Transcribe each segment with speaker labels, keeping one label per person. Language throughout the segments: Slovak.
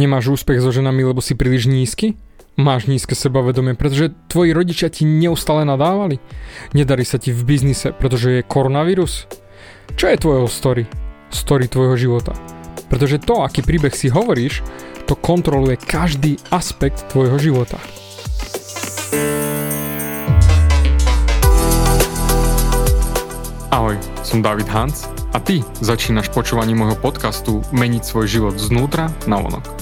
Speaker 1: Nemáš úspech so ženami, lebo si príliš nízky? Máš nízke sebavedomie, pretože tvoji rodičia ti neustále nadávali? Nedarí sa ti v biznise, pretože je koronavírus? Čo je tvojho story? Story tvojho života. Pretože to, aký príbeh si hovoríš, to kontroluje každý aspekt tvojho života. Ahoj, som David Hans a ty začínaš počúvanie môjho podcastu Meniť svoj život znútra na vonok.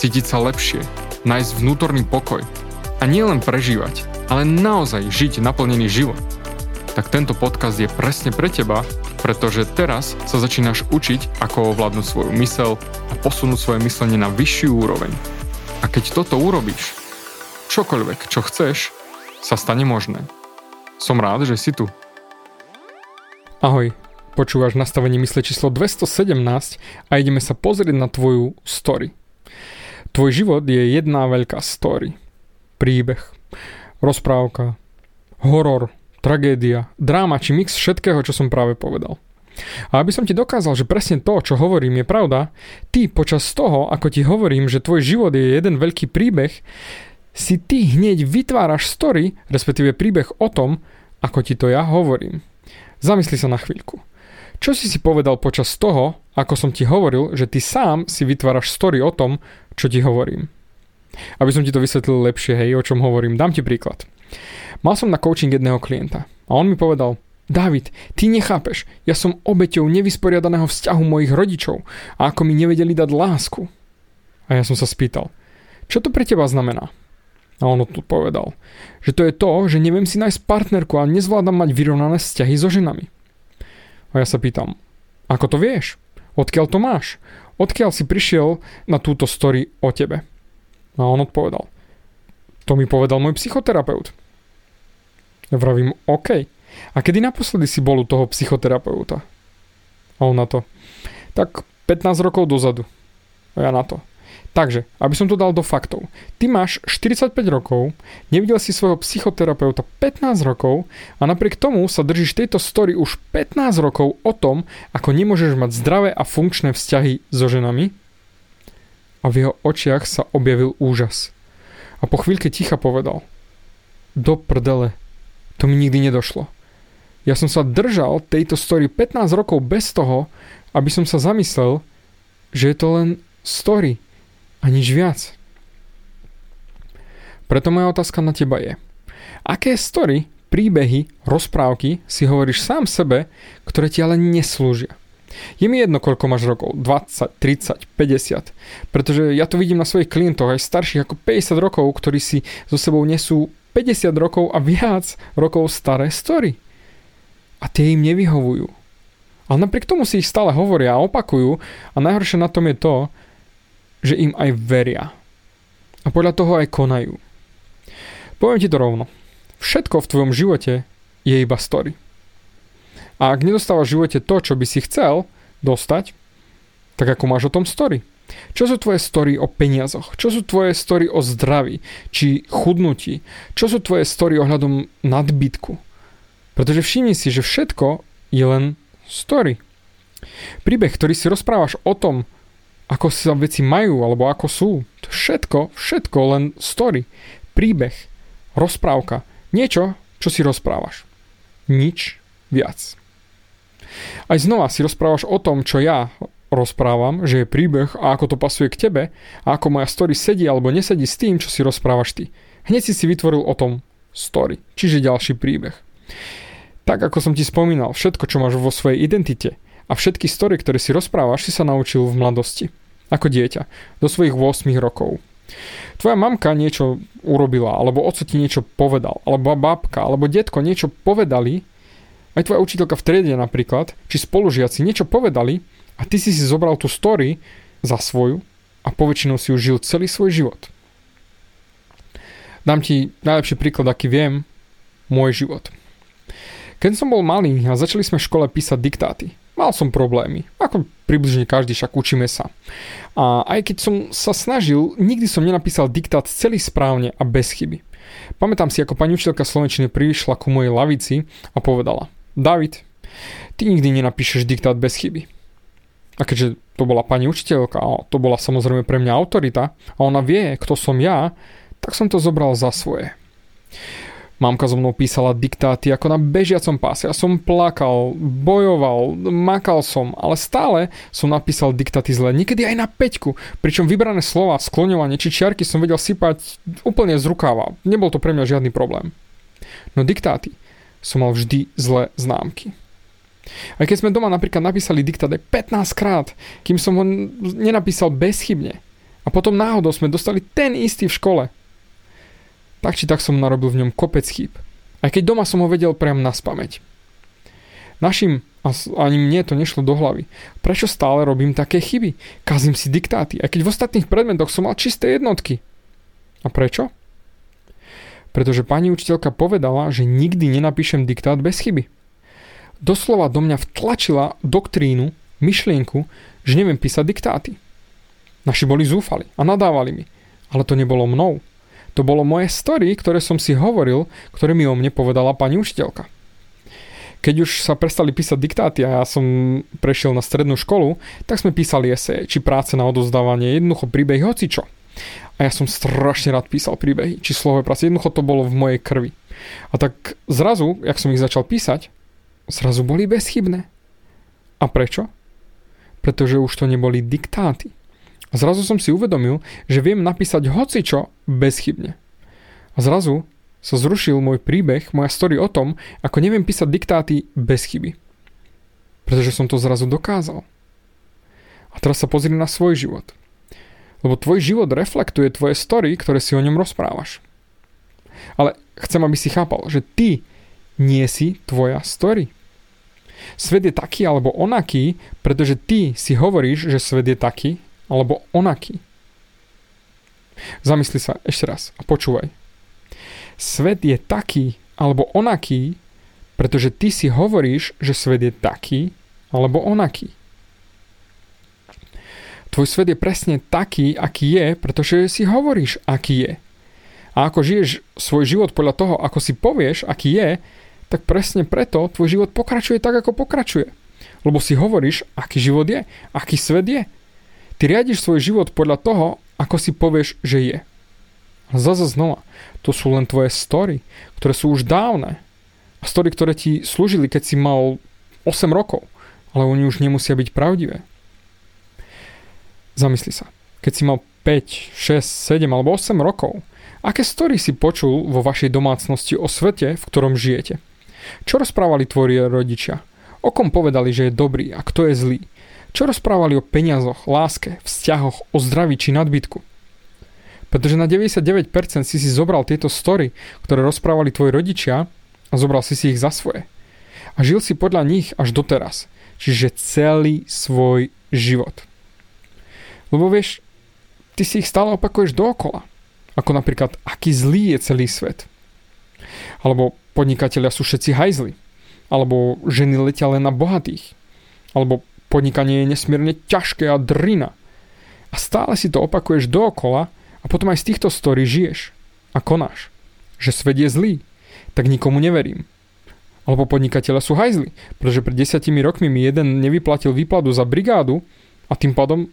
Speaker 1: cítiť sa lepšie, nájsť vnútorný pokoj a nielen prežívať, ale naozaj žiť naplnený život, tak tento podcast je presne pre teba, pretože teraz sa začínaš učiť, ako ovládnuť svoju mysel a posunúť svoje myslenie na vyššiu úroveň. A keď toto urobíš, čokoľvek, čo chceš, sa stane možné. Som rád, že si tu. Ahoj, počúvaš nastavenie mysle číslo 217 a ideme sa pozrieť na tvoju story. Tvoj život je jedna veľká story. Príbeh, rozprávka, horor, tragédia, dráma či mix všetkého, čo som práve povedal. A aby som ti dokázal, že presne to, čo hovorím, je pravda, ty počas toho, ako ti hovorím, že tvoj život je jeden veľký príbeh, si ty hneď vytváraš story, respektíve príbeh o tom, ako ti to ja hovorím. Zamysli sa na chvíľku. Čo si si povedal počas toho, ako som ti hovoril, že ty sám si vytváraš story o tom, čo ti hovorím. Aby som ti to vysvetlil lepšie, hej, o čom hovorím, dám ti príklad. Mal som na coaching jedného klienta a on mi povedal, David, ty nechápeš, ja som obeťou nevysporiadaného vzťahu mojich rodičov a ako mi nevedeli dať lásku. A ja som sa spýtal, čo to pre teba znamená? A on tu povedal, že to je to, že neviem si nájsť partnerku a nezvládam mať vyrovnané vzťahy so ženami. A ja sa pýtam, ako to vieš? Odkiaľ to máš? Odkiaľ si prišiel na túto story o tebe? A on odpovedal, to mi povedal môj psychoterapeut. Ja vravím, OK. A kedy naposledy si bol u toho psychoterapeuta? A on na to, tak 15 rokov dozadu. A ja na to, Takže, aby som to dal do faktov. Ty máš 45 rokov, nevidel si svojho psychoterapeuta 15 rokov a napriek tomu sa držíš tejto story už 15 rokov o tom, ako nemôžeš mať zdravé a funkčné vzťahy so ženami a v jeho očiach sa objavil úžas. A po chvíľke ticha povedal Do prdele, to mi nikdy nedošlo. Ja som sa držal tejto story 15 rokov bez toho, aby som sa zamyslel, že je to len story, a nič viac. Preto moja otázka na teba je, aké story, príbehy, rozprávky si hovoríš sám sebe, ktoré ti ale neslúžia? Je mi jedno, koľko máš rokov, 20, 30, 50, pretože ja to vidím na svojich klientoch, aj starších ako 50 rokov, ktorí si so sebou nesú 50 rokov a viac rokov staré story. A tie im nevyhovujú. Ale napriek tomu si ich stále hovoria a opakujú a najhoršie na tom je to, že im aj veria. A podľa toho aj konajú. Poviem ti to rovno. Všetko v tvojom živote je iba story. A ak nedostávaš v živote to, čo by si chcel dostať, tak ako máš o tom story? Čo sú tvoje story o peniazoch? Čo sú tvoje story o zdraví? Či chudnutí? Čo sú tvoje story ohľadom nadbytku? Pretože všimni si, že všetko je len story. Príbeh, ktorý si rozprávaš o tom, ako sa veci majú, alebo ako sú. To všetko, všetko len story, príbeh, rozprávka, niečo, čo si rozprávaš. Nič viac. Aj znova si rozprávaš o tom, čo ja rozprávam, že je príbeh a ako to pasuje k tebe a ako moja story sedí alebo nesedí s tým, čo si rozprávaš ty. Hneď si si vytvoril o tom story, čiže ďalší príbeh. Tak ako som ti spomínal, všetko, čo máš vo svojej identite a všetky story, ktoré si rozprávaš, si sa naučil v mladosti ako dieťa, do svojich 8 rokov. Tvoja mamka niečo urobila, alebo oco ti niečo povedal, alebo babka, alebo detko niečo povedali, aj tvoja učiteľka v triede napríklad, či spolužiaci niečo povedali a ty si si zobral tú story za svoju a poväčšinou si už žil celý svoj život. Dám ti najlepší príklad, aký viem, môj život. Keď som bol malý a začali sme v škole písať diktáty, mal som problémy. Ako približne každý, však učíme sa. A aj keď som sa snažil, nikdy som nenapísal diktát celý správne a bez chyby. Pamätám si, ako pani učiteľka Slovenčiny prišla ku mojej lavici a povedala David, ty nikdy nenapíšeš diktát bez chyby. A keďže to bola pani učiteľka to bola samozrejme pre mňa autorita a ona vie, kto som ja, tak som to zobral za svoje. Mamka so mnou písala diktáty ako na bežiacom páse. Ja som plakal, bojoval, makal som, ale stále som napísal diktáty zle. Niekedy aj na peťku. Pričom vybrané slova, skloňovanie či čiarky som vedel sypať úplne z rukáva. Nebol to pre mňa žiadny problém. No diktáty som mal vždy zlé známky. Aj keď sme doma napríklad napísali diktát aj 15 krát, kým som ho nenapísal bezchybne. A potom náhodou sme dostali ten istý v škole, tak či tak som narobil v ňom kopec chýb. Aj keď doma som ho vedel priam na spameť. Našim, a ani mne to nešlo do hlavy. Prečo stále robím také chyby? Kazím si diktáty, aj keď v ostatných predmetoch som mal čisté jednotky. A prečo? Pretože pani učiteľka povedala, že nikdy nenapíšem diktát bez chyby. Doslova do mňa vtlačila doktrínu, myšlienku, že neviem písať diktáty. Naši boli zúfali a nadávali mi. Ale to nebolo mnou. To bolo moje story, ktoré som si hovoril, ktoré mi o mne povedala pani učiteľka. Keď už sa prestali písať diktáty a ja som prešiel na strednú školu, tak sme písali eseje, či práce na odozdávanie, jednoducho príbehy, čo. A ja som strašne rád písal príbehy, či slové práce, jednoducho to bolo v mojej krvi. A tak zrazu, jak som ich začal písať, zrazu boli bezchybné. A prečo? Pretože už to neboli diktáty. Zrazu som si uvedomil, že viem napísať hocičo bezchybne. A zrazu sa zrušil môj príbeh, moja story o tom, ako neviem písať diktáty bez chyby. Pretože som to zrazu dokázal. A teraz sa pozri na svoj život. Lebo tvoj život reflektuje tvoje story, ktoré si o ňom rozprávaš. Ale chcem, aby si chápal, že ty nie si tvoja story. Svet je taký alebo onaký, pretože ty si hovoríš, že svet je taký alebo onaký. Zamysli sa ešte raz a počúvaj. Svet je taký alebo onaký, pretože ty si hovoríš, že svet je taký alebo onaký. Tvoj svet je presne taký, aký je, pretože si hovoríš, aký je. A ako žiješ svoj život podľa toho, ako si povieš, aký je, tak presne preto tvoj život pokračuje tak, ako pokračuje. Lebo si hovoríš, aký život je, aký svet je, Ty riadiš svoj život podľa toho, ako si povieš, že je. Zase znova, to sú len tvoje story, ktoré sú už dávne. A story, ktoré ti slúžili, keď si mal 8 rokov, ale oni už nemusia byť pravdivé. Zamysli sa, keď si mal 5, 6, 7 alebo 8 rokov, aké story si počul vo vašej domácnosti o svete, v ktorom žijete? Čo rozprávali tvoji rodičia? O kom povedali, že je dobrý a kto je zlý? Čo rozprávali o peniazoch, láske, vzťahoch, o zdraví či nadbytku? Pretože na 99% si si zobral tieto story, ktoré rozprávali tvoji rodičia a zobral si si ich za svoje. A žil si podľa nich až doteraz. Čiže celý svoj život. Lebo vieš, ty si ich stále opakuješ dookola. Ako napríklad, aký zlý je celý svet. Alebo podnikatelia sú všetci hajzli. Alebo ženy letia len na bohatých. Alebo Podnikanie je nesmierne ťažké a drina. A stále si to opakuješ dookola a potom aj z týchto story žiješ a konáš. Že svet je zlý, tak nikomu neverím. Alebo podnikateľa sú hajzli, pretože pred desiatimi rokmi mi jeden nevyplatil výplatu za brigádu a tým pádom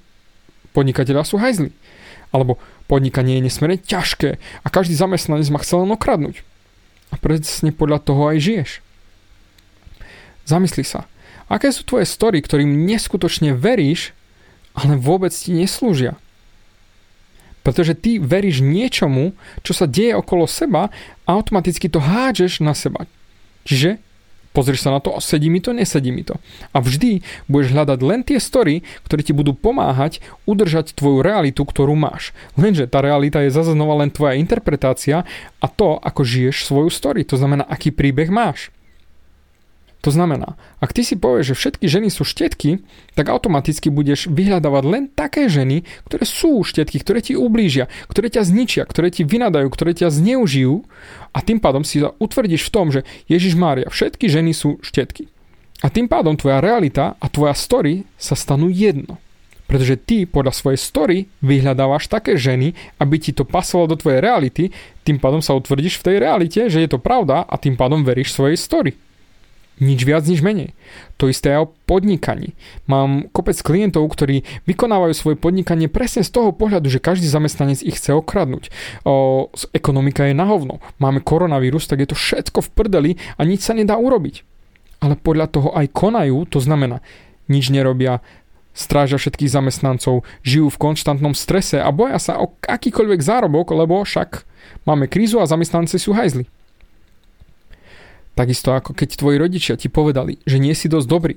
Speaker 1: podnikateľa sú hajzli. Alebo podnikanie je nesmierne ťažké a každý zamestnanec ma chcel len okradnúť. A presne podľa toho aj žiješ. Zamysli sa, Aké sú tvoje story, ktorým neskutočne veríš, ale vôbec ti neslúžia? Pretože ty veríš niečomu, čo sa deje okolo seba a automaticky to hádžeš na seba. Čiže pozrieš sa na to, sedí mi to, nesedí mi to. A vždy budeš hľadať len tie story, ktoré ti budú pomáhať udržať tvoju realitu, ktorú máš. Lenže tá realita je zase len tvoja interpretácia a to, ako žiješ svoju story. To znamená, aký príbeh máš. To znamená, ak ty si povieš, že všetky ženy sú štetky, tak automaticky budeš vyhľadávať len také ženy, ktoré sú štetky, ktoré ti ublížia, ktoré ťa zničia, ktoré ti vynadajú, ktoré ťa zneužijú a tým pádom si utvrdíš v tom, že Ježiš Mária, všetky ženy sú štetky. A tým pádom tvoja realita a tvoja story sa stanú jedno. Pretože ty podľa svojej story vyhľadávaš také ženy, aby ti to pasovalo do tvojej reality, tým pádom sa utvrdíš v tej realite, že je to pravda a tým pádom veríš svojej story. Nič viac, nič menej. To isté aj o podnikaní. Mám kopec klientov, ktorí vykonávajú svoje podnikanie presne z toho pohľadu, že každý zamestnanec ich chce okradnúť. O, ekonomika je na hovno. Máme koronavírus, tak je to všetko v prdeli a nič sa nedá urobiť. Ale podľa toho aj konajú, to znamená, nič nerobia, strážia všetkých zamestnancov, žijú v konštantnom strese a boja sa o akýkoľvek zárobok, lebo však máme krízu a zamestnanci sú hajzli. Takisto ako keď tvoji rodičia ti povedali, že nie si dosť dobrý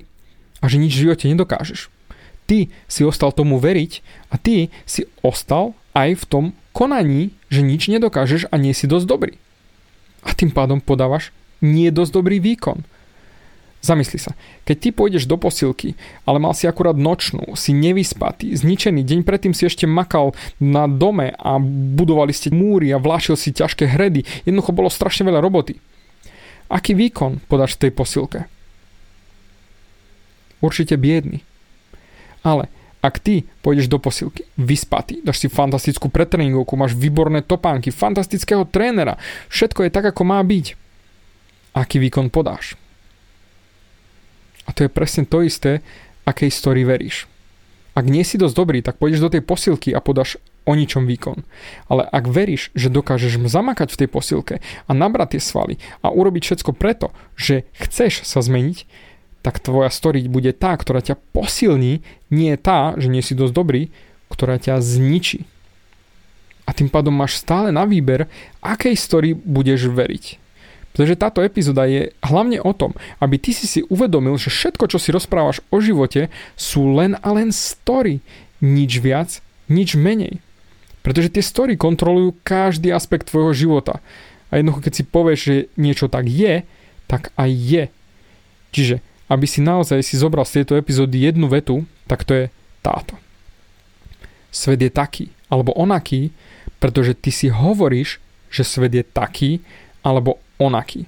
Speaker 1: a že nič v živote nedokážeš. Ty si ostal tomu veriť a ty si ostal aj v tom konaní, že nič nedokážeš a nie si dosť dobrý. A tým pádom podávaš nie dosť dobrý výkon. Zamysli sa, keď ty pôjdeš do posilky, ale mal si akurát nočnú, si nevyspatý, zničený, deň predtým si ešte makal na dome a budovali ste múry a vlášil si ťažké hredy, jednoducho bolo strašne veľa roboty. Aký výkon podáš v tej posilke? Určite biedný. Ale ak ty pôjdeš do posilky, vyspatý, dáš si fantastickú pretréningovku, máš výborné topánky, fantastického trénera, všetko je tak, ako má byť. Aký výkon podáš? A to je presne to isté, akej story veríš. Ak nie si dosť dobrý, tak pôjdeš do tej posilky a podáš o ničom výkon. Ale ak veríš, že dokážeš zamakať v tej posilke a nabrať tie svaly a urobiť všetko preto, že chceš sa zmeniť, tak tvoja story bude tá, ktorá ťa posilní, nie tá, že nie si dosť dobrý, ktorá ťa zničí. A tým pádom máš stále na výber, akej story budeš veriť. Pretože táto epizóda je hlavne o tom, aby ty si si uvedomil, že všetko, čo si rozprávaš o živote, sú len a len story. Nič viac, nič menej. Pretože tie story kontrolujú každý aspekt tvojho života. A jednoducho, keď si povieš, že niečo tak je, tak aj je. Čiže, aby si naozaj si zobral z tejto epizódy jednu vetu, tak to je táto. Svet je taký, alebo onaký, pretože ty si hovoríš, že svet je taký, alebo onaký.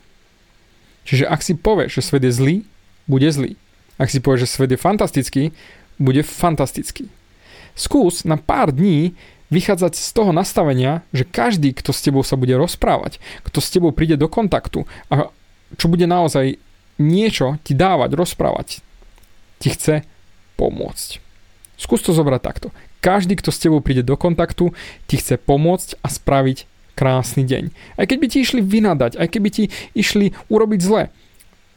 Speaker 1: Čiže ak si povieš, že svet je zlý, bude zlý. Ak si povieš, že svet je fantastický, bude fantastický. Skús na pár dní vychádzať z toho nastavenia, že každý, kto s tebou sa bude rozprávať, kto s tebou príde do kontaktu a čo bude naozaj niečo ti dávať, rozprávať, ti chce pomôcť. Skús to zobrať takto. Každý, kto s tebou príde do kontaktu, ti chce pomôcť a spraviť krásny deň. Aj keď by ti išli vynadať, aj keby ti išli urobiť zle.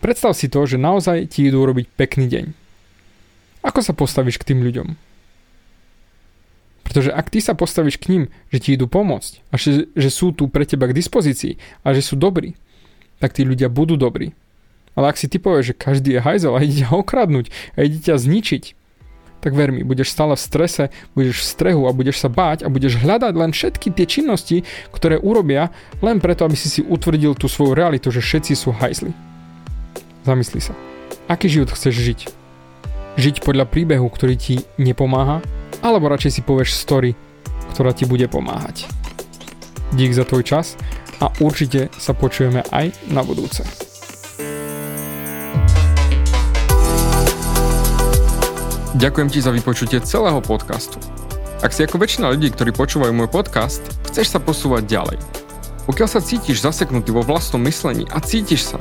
Speaker 1: Predstav si to, že naozaj ti idú urobiť pekný deň. Ako sa postavíš k tým ľuďom? Pretože ak ty sa postavíš k ním, že ti idú pomôcť a že, že sú tu pre teba k dispozícii a že sú dobrí, tak tí ľudia budú dobrí. Ale ak si ty povieš, že každý je hajzel a ide ťa okradnúť a ide ťa zničiť, tak ver mi, budeš stále v strese, budeš v strehu a budeš sa báť a budeš hľadať len všetky tie činnosti, ktoré urobia len preto, aby si si utvrdil tú svoju realitu, že všetci sú hajzli. Zamysli sa. Aký život chceš žiť? Žiť podľa príbehu, ktorý ti nepomáha alebo radšej si povieš story, ktorá ti bude pomáhať. Dík za tvoj čas a určite sa počujeme aj na budúce. Ďakujem ti za vypočutie celého podcastu. Ak si ako väčšina ľudí, ktorí počúvajú môj podcast, chceš sa posúvať ďalej. Pokiaľ sa cítiš zaseknutý vo vlastnom myslení a cítiš sa,